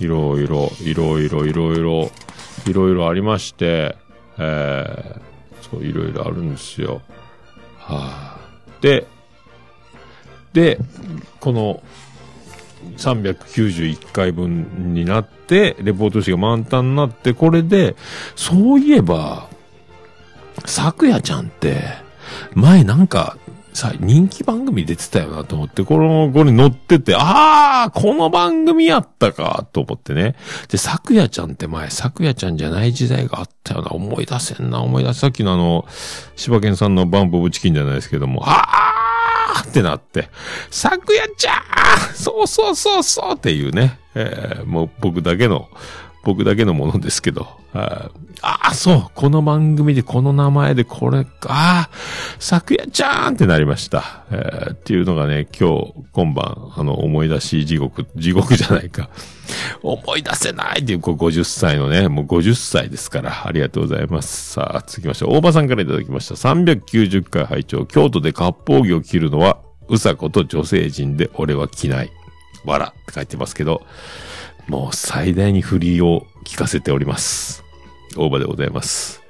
S2: いろいろ、いろいろ、いろいろ、いろいろありまして、えー、そう、いろいろあるんですよ。はあ、で、で、この、391回分になって、レポート紙が満タンになって、これで、そういえば、昨夜ちゃんって、前なんか、さ、人気番組出てたよなと思って、この、これ乗ってて、ああこの番組やったかと思ってね。で、昨夜ちゃんって前、昨夜ちゃんじゃない時代があったよな。思い出せんな、思い出せ。さっきのあの、柴犬さんのバンプブチキンじゃないですけども、ああってなって、昨夜ちゃんそうそうそうそうっていうね。えーもう僕だけの、僕だけのものですけど。ああ、そう。この番組でこの名前でこれか。昨夜ちゃーんってなりました。えーっていうのがね、今日、今晩、あの、思い出し地獄、地獄じゃないか。思い出せないっていう、こう50歳のね、もう50歳ですから、ありがとうございます。さあ、続きまして、大場さんからいただきました。390回拝聴京都で割烹着を着るのは、うさこと女性陣で俺は着ない。わらって書いてますけど、もう最大に振りを聞かせております。大場でございます。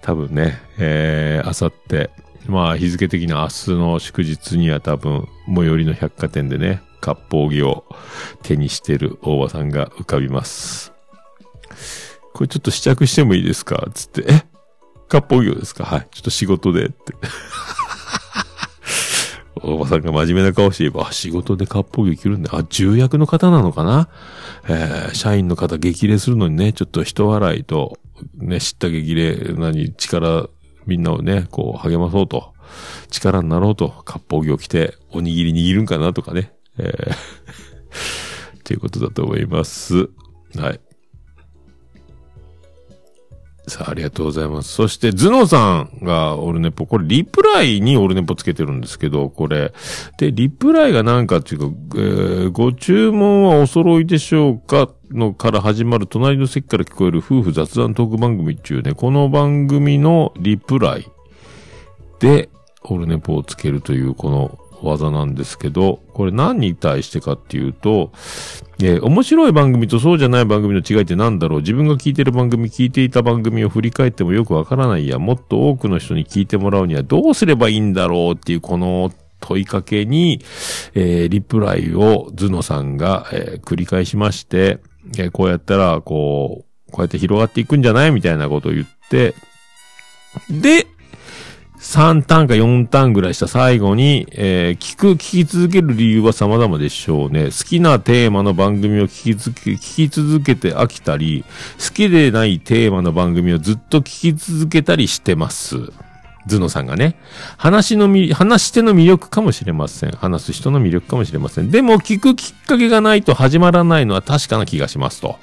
S2: 多分ね、えー、あさって、まあ日付的に明日の祝日には多分、最寄りの百貨店でね、割烹着を手にしてる大場さんが浮かびます。これちょっと試着してもいいですか？つって、え？割烹着ですか？はい。ちょっと仕事でって。大場さんが真面目な顔して言えば、仕事で割烹着着るんだ。あ、重役の方なのかな？えー社員の方激励するのにね、ちょっと人笑いと、ね、知った激励、何、力、みんなをね、こう、励まそうと、力になろうと、割烹着を着て、おにぎり握るんかな？とかね。えー っていうことだと思います。はい。さあ、ありがとうございます。そして、ズノさんがオルネポ、これリプライにオルネポつけてるんですけど、これ。で、リプライがなんかっていうか、えーご注文はお揃いでしょうかのから始まる隣の席から聞こえる夫婦雑談トーク番組っていうね、この番組のリプライで、オルネポをつけるというこの技なんですけど、これ何に対してかっていうと、えー面白い番組とそうじゃない番組の違いって何だろう？自分が聞いてる番組、聞いていた番組を振り返ってもよくわからないや、もっと多くの人に聞いてもらうにはどうすればいいんだろうっていうこの問いかけに、えーリプライをズノさんが、えー繰り返しまして、えーこうやったら、こう、こうやって広がっていくんじゃない？みたいなことを言って、で、3ターンか4ターンぐらいした最後に、えー聞く、聞き続ける理由は様々でしょうね。好きなテーマの番組を聞き続け、聞き続けて飽きたり、好きでないテーマの番組をずっと聞き続けたりしてます。ズノさんがね。話のみ、話し手の魅力かもしれません。話す人の魅力かもしれません。でも聞くきっかけがないと始まらないのは確かな気がしますと。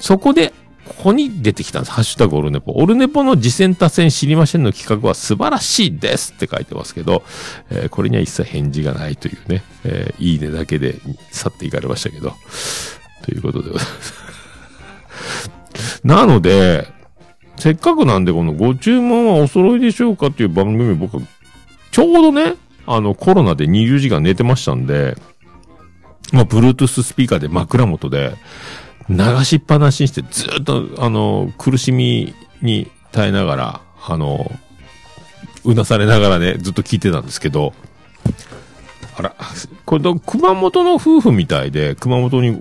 S2: そこで、ここに出てきたんです。ハッシュタグオルネポ。オルネポの次戦多戦知りませんの企画は素晴らしいですって書いてますけど、えーこれには一切返事がないというね、えーいいねだけで去っていかれましたけど、ということでございます。なので、せっかくなんでこのご注文はお揃いでしょうかっていう番組僕、ちょうどね、あのコロナで20時間寝てましたんで、まあ、Bluetooth スピーカーで枕元で、流しっぱなしにして、ずっと、あの、苦しみに耐えながら、あの、うなされながらね、ずっと聞いてたんですけど、あら、これ、熊本の夫婦みたいで、熊本に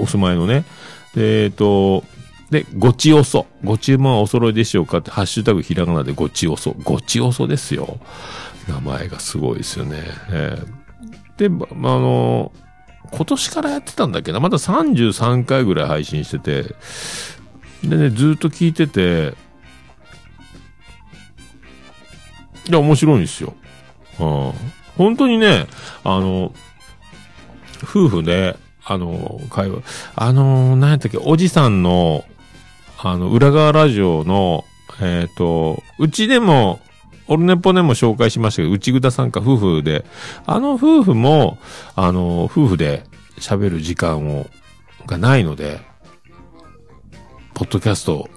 S2: お住まいのね、えっ、と、で、ごちおそ。ご注文はお揃いでしょうかって、ハッシュタグひらがなでごちおそ。ごちおそですよ。名前がすごいですよね。えーで、ま、まあの、今年からやってたんだっけな？まだ33回ぐらい配信してて、でね、ずっと聞いてて、いや、面白いんですよ。うん。本当にね、あの、夫婦で、あの、会話、あの、何やったっけ、おじさんの、あの、裏側ラジオの、えっ、と、うちでも、オルネポでも紹介しましたけど、内ぐださんか夫婦で、あの夫婦も、あの、夫婦で喋る時間を、がないので、ポッドキャスト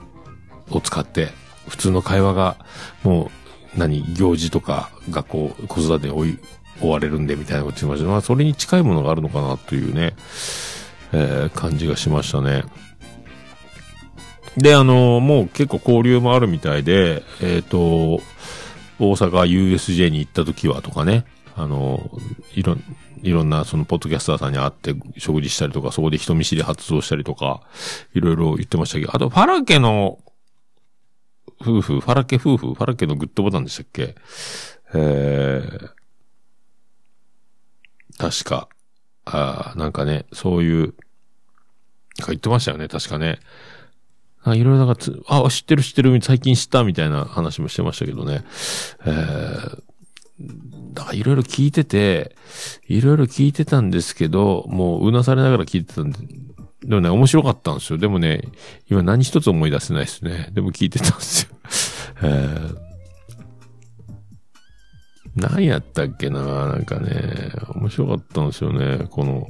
S2: を使って、普通の会話が、もう、何、行事とか、学校、子育てに追い、追われるんで、みたいなこと言ってました。まあ、それに近いものがあるのかな、というね、えー、感じがしましたね。で、あのもう結構交流もあるみたいで、えっ、と、大阪 USJ に行った時はとかね、あのいろ、いろんなそのポッドキャスターさんに会って食事したりとか、そこで人見知り発動したりとか、いろいろ言ってましたけど、あと、ファラケの夫婦、ファラケ夫婦、ファラケのグッドボタンでしたっけ？えー、確か、ああなんかね、そういう、なんか言ってましたよね、確かね。いろいろなんかつ、あ、知ってる知ってる、最近知ったみたいな話もしてましたけどね。えー、だからいろいろ聞いてて、いろいろ聞いてたんですけど、もううなされながら聞いてたんで、でもね、面白かったんですよ。でもね、今何一つ思い出せないですね。でも聞いてたんですよ。えー、何やったっけななんかね、面白かったんですよね。この、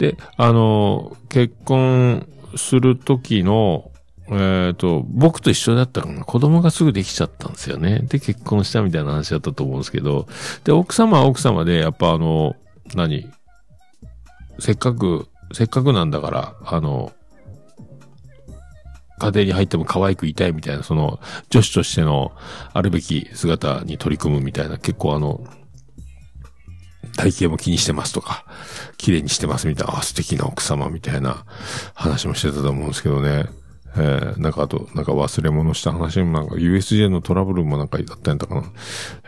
S2: で、あの、結婚するときの、えっ、ー、と、僕と一緒だったかな。子供がすぐできちゃったんですよね。で、結婚したみたいな話だったと思うんですけど、で、奥様は奥様で、やっぱあの、何せっかく、せっかくなんだから、あの、家庭に入っても可愛くいたいみたいな、その、女子としてのあるべき姿に取り組むみたいな、結構あの、体型も気にしてますとか、綺麗にしてますみたいな、素敵な奥様みたいな話もしてたと思うんですけどね。えー、なんかあと、なんか忘れ物した話もなんか USJ のトラブルもなんかあったんだかな。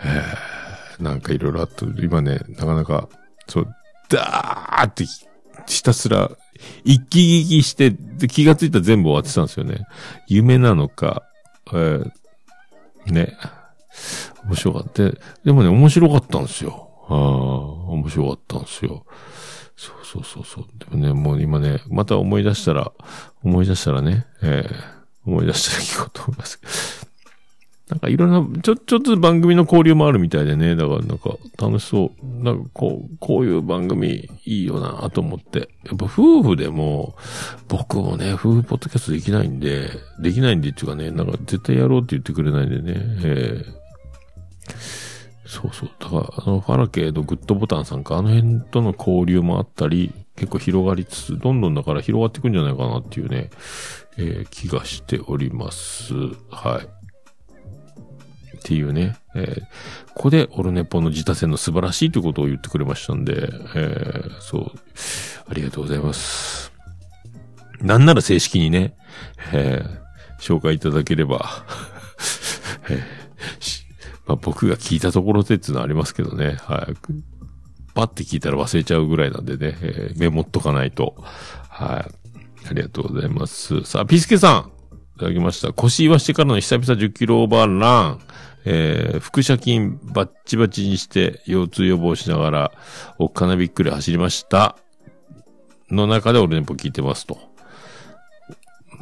S2: えー、なんかいろいろあって、今ね、なかなか、そう、ダーってひたすら一気聞きして、で気がついたら全部終わってたんですよね。夢なのか、えー、ね。面白かった。でもね、面白かったんですよ。ああ、面白かったんですよ。そうそうそうそう。でもね、もう今ね、また思い出したら、思い出したらね、えー、思い出したら聞こうと思いますけど。なんかいろんな、ちょ、ちょっと番組の交流もあるみたいでね。だからなんか楽しそう。なんかこう、こういう番組いいよなと思って。やっぱ夫婦でも、僕もね、夫婦ポッドキャストできないんで、できないんでっていうかね、なんか絶対やろうって言ってくれないんでね。えーそうそう。だから、あの、ファラケーのグッドボタンさんか、あの辺との交流もあったり、結構広がりつつ、どんどんだから広がっていくんじゃないかなっていうね、えー、気がしております。はい。っていうね、えー、ここでオルネポの自他戦の素晴らしいということを言ってくれましたんで、えー、そう、ありがとうございます。なんなら正式にね、えー、紹介いただければ、えーまあ、僕が聞いたところでっていうのはありますけどね、はい。パッて聞いたら忘れちゃうぐらいなんでね、えー、メモっとかないと。はい。ありがとうございます。さあ、ピスケさん。いただきました。腰言わしてからの久々10キロオーバーラン。えー、腹斜筋バッチバチにして腰痛予防しながら、おっかなびっくり走りました。の中で俺ネポ聞いてますと。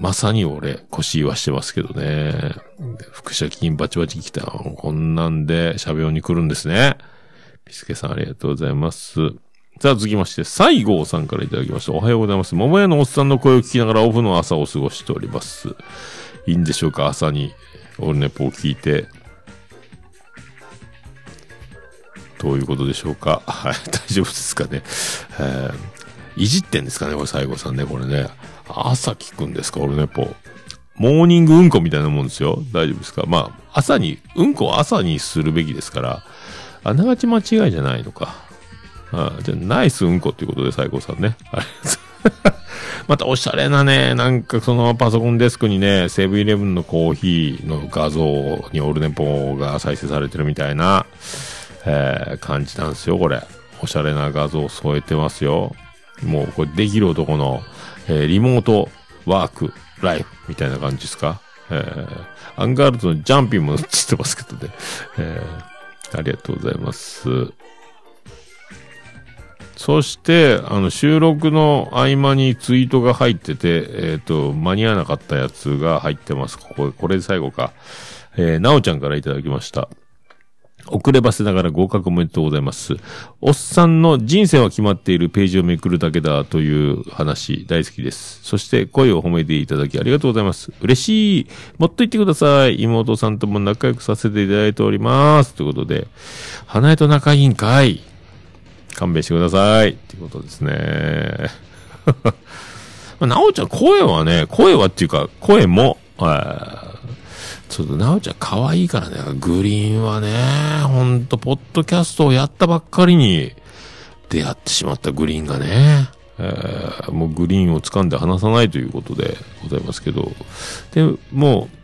S2: まさに俺、腰言わしてますけどね。腹斜筋バチバチ来た。こんなんで、しゃべおに来るんですね。ピスケさんありがとうございます。さあ、続きまして、西郷さんからいただきました。おはようございます。桃屋のおっさんの声を聞きながらオフの朝を過ごしております。いいんでしょうか？朝に、オルネポを聞いて。どういうことでしょうか？はい、大丈夫ですかね。えー、いじってんですかねこれ西郷さんね、これね。朝聞くんですかオルネポ。モーニングうんこみたいなもんですよ。大丈夫ですか？まあ、朝に、うんこは朝にするべきですから、あながち間違いじゃないのか。ああじゃあ、ナイスうんこっていうことで、最高さんね。はい。またおしゃれなね、なんかそのパソコンデスクにね、セブンイレブンのコーヒーの画像にオールネポが再生されてるみたいな、えー、感じなんですよ、これ。おしゃれな画像を添えてますよ。もう、これできる男の、えー、リモートワークライフみたいな感じですか？えー、アンガールズのジャンピンも映ってますけどね。えー、ありがとうございます。そして、あの、収録の合間にツイートが入ってて、えっ、ー、と、間に合わなかったやつが入ってます。ここ、これで最後か。えー、なおちゃんからいただきました。遅ればせながら合格おめでとうございます。おっさんの人生は決まっているページをめくるだけだという話大好きです。そして声を褒めていただきありがとうございます。嬉しい。もっと言ってください。妹さんとも仲良くさせていただいております。ということで、花江と仲いいんかい。勘弁してください。っていうことですね。なおちゃん声はね、声はっていうか、声も、ちょっと、なおちゃん可愛いからね、グリーンはね、ほんと、ポッドキャストをやったばっかりに出会ってしまったグリーンがね、えーもうグリーンを掴んで離さないということでございますけど、で、もう、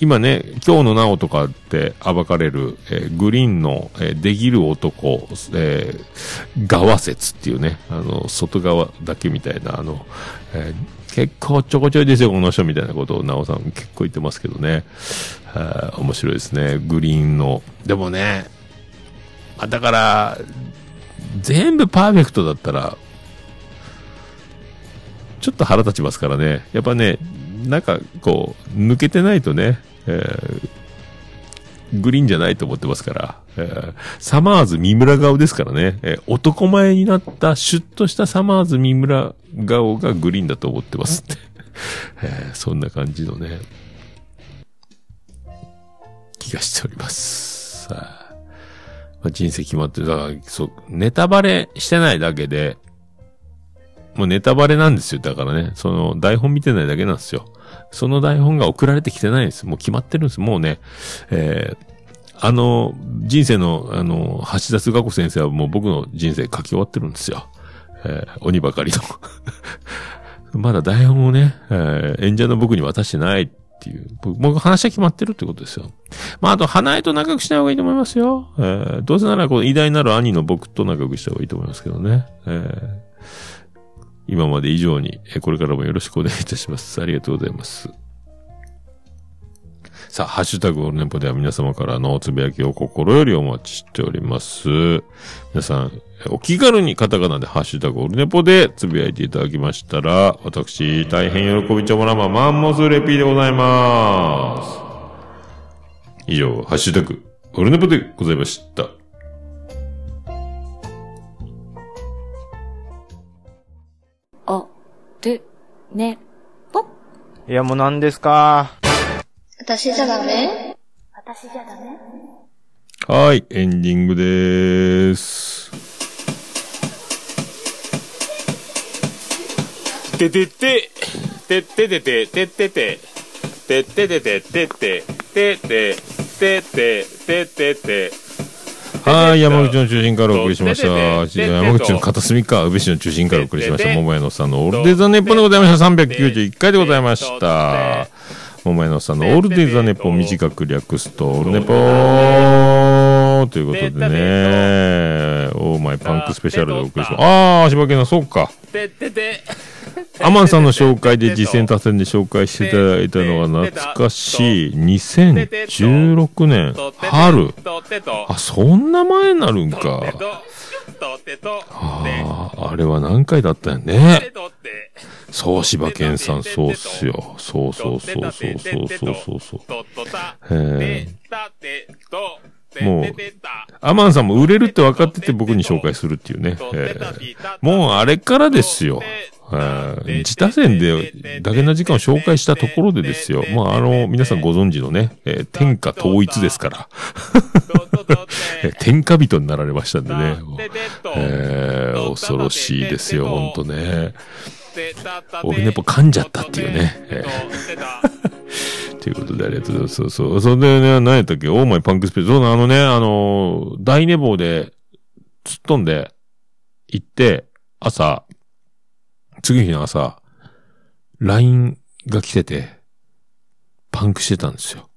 S2: 今ね、今日のなおとかって暴かれる、えーグリーンの、えーできる男、えー側説っていうね、あの、外側だけみたいな、あの、えー結構ちょこちょいですよ、この人みたいなことをなおさん結構言ってますけどね。はあ面白いですね、グリーンの。でもね、あだから、全部パーフェクトだったら、ちょっと腹立ちますからね。やっぱね、なんかこう、抜けてないとね、えーグリーンじゃないと思ってますから、えーサマーズ三村顔ですからね、えー男前になったシュッとしたサマーズ三村顔がグリーンだと思ってますって。えーそんな感じのね、気がしております。さあまあ人生決まってる。だから、そう、ネタバレしてないだけで、もうネタバレなんですよ。だからね、その台本見てないだけなんですよ。その台本が送られてきてないんです。もう決まってるんです。もうね、えーあの、人生の、あの、橋田壽賀子先生はもう僕の人生書き終わってるんですよ。えー鬼ばかりの。まだ台本をね、えー演者の僕に渡してないっていう。僕僕話は決まってるってことですよ。まあ、あと、花江と仲良くした方がいいと思いますよ。えーどうせなら、この偉大なる兄の僕と仲良くした方がいいと思いますけどね。えー今まで以上に、これからもよろしくお願いいたします。ありがとうございます。さあ、ハッシュタグオルネポでは皆様からのつぶやきを心よりお待ちしております。皆さん、お気軽にカタカナでハッシュタグオルネポでつぶやいていただきましたら、私、大変喜びちょもらまマンモスレピーでございます。以上、ハッシュタグオルネポでございました。
S4: ね、ぽ。
S5: いや、もう何ですか？
S1: 私じゃダメ？
S2: はい、エンディングでーす。ててて、てててて、ててて、てててて、てて、てて、てて、ててて、はい、山口の中心からお送りしました。山口の片隅か、宇部市の中心からお送りしました。桃屋のさんのオールデイザネッポンでございました。391回でございました。桃屋のさんのオールデイザネッポン短く略すと、オールネポーということでね、オーマイパンクスペシャルでお送りしました。あー、柴犬さん、そうか。アマンさんの紹介で実践達成で紹介していただいたのが懐かしい2016年春。あ、そんな前になるんか。ああ、あれは何回だったよね。そう、柴犬さん、そうっすよ。そうそうそうそうそうそうそう。えもう、アマンさんも売れるって分かってて僕に紹介するっていうね。えー、もうあれからですよ。自他戦で、だけな時間を紹介したところでですよ。まあ、あの、皆さんご存知のね、えー天下統一ですから。天下人になられましたんでね。えー、恐ろしいですよ、ほんとね。オルネポ噛んじゃったっていうね。えー ということでありがとうございます。そうそう。それでね、何やったっけ？オーマイパンクスペース。そうな、あのね、あの、大寝坊で、突っ飛んで、行って、朝、次の日の朝、LINE が来てて、パンクしてたんですよ。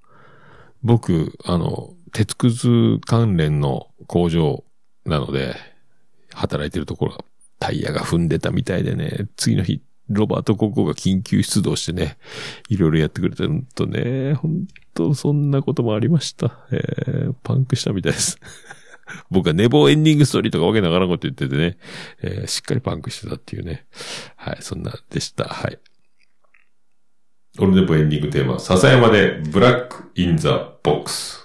S2: 僕、あの、鉄くず関連の工場なので、働いてるところ、タイヤが踏んでたみたいでね、次の日、ロバート・ココが緊急出動してね、いろいろやってくれたのとね、本当そんなこともありました。えー、パンクしたみたいです。僕は寝坊エンディングストーリーとかわけながらこと言っててね、えーしっかりパンクしてたっていうね。はい、そんなでした。はい。オルネポエンディングテーマ、笹山でブラックインザボックス。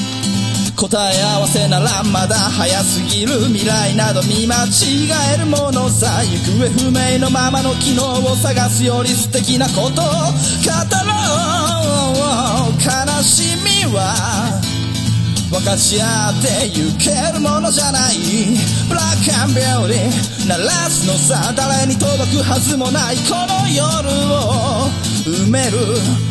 S6: 答え合わせならまだ早すぎる未来など見間違えるものさ行方不明のままの機能を探すより素敵なことを語ろう。悲しみは分かち合ってゆけるものじゃない。ブラックアンビューティー鳴らすのさ誰に届くはずもないこの夜を埋める。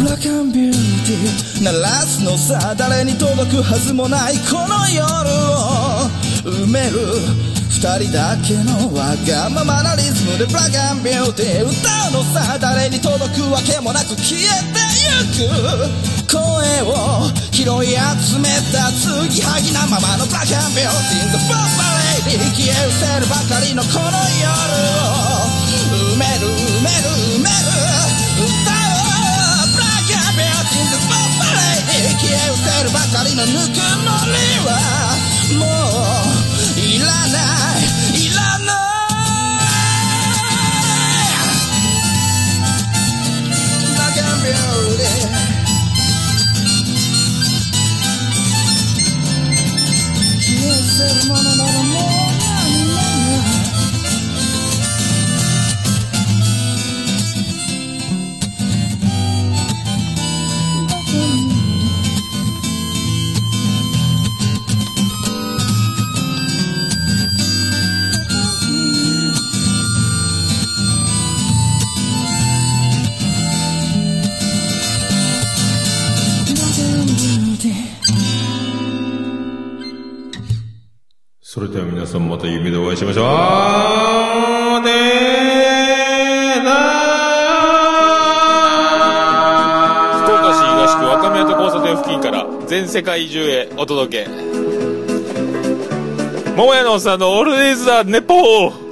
S6: ブラックアンビューティー鳴らすのさ誰に届くはずもないこの夜を埋める二人だけのわがままなリズムでブラックアンビューティー歌うのさ誰に届くわけもなく消えてゆく声を拾い集めた継ぎはぎなままのブラックアンビューティー The f u r レイディ消え失せるばかりのこの夜を埋める埋める埋めるレイディ消え失せるばかりのぬくもりはもういらないいらない Black and Beauty 消え失せるものな
S2: ら全世界中へお届け。桃屋のおっさんのオールディーズ・ザ・ネポー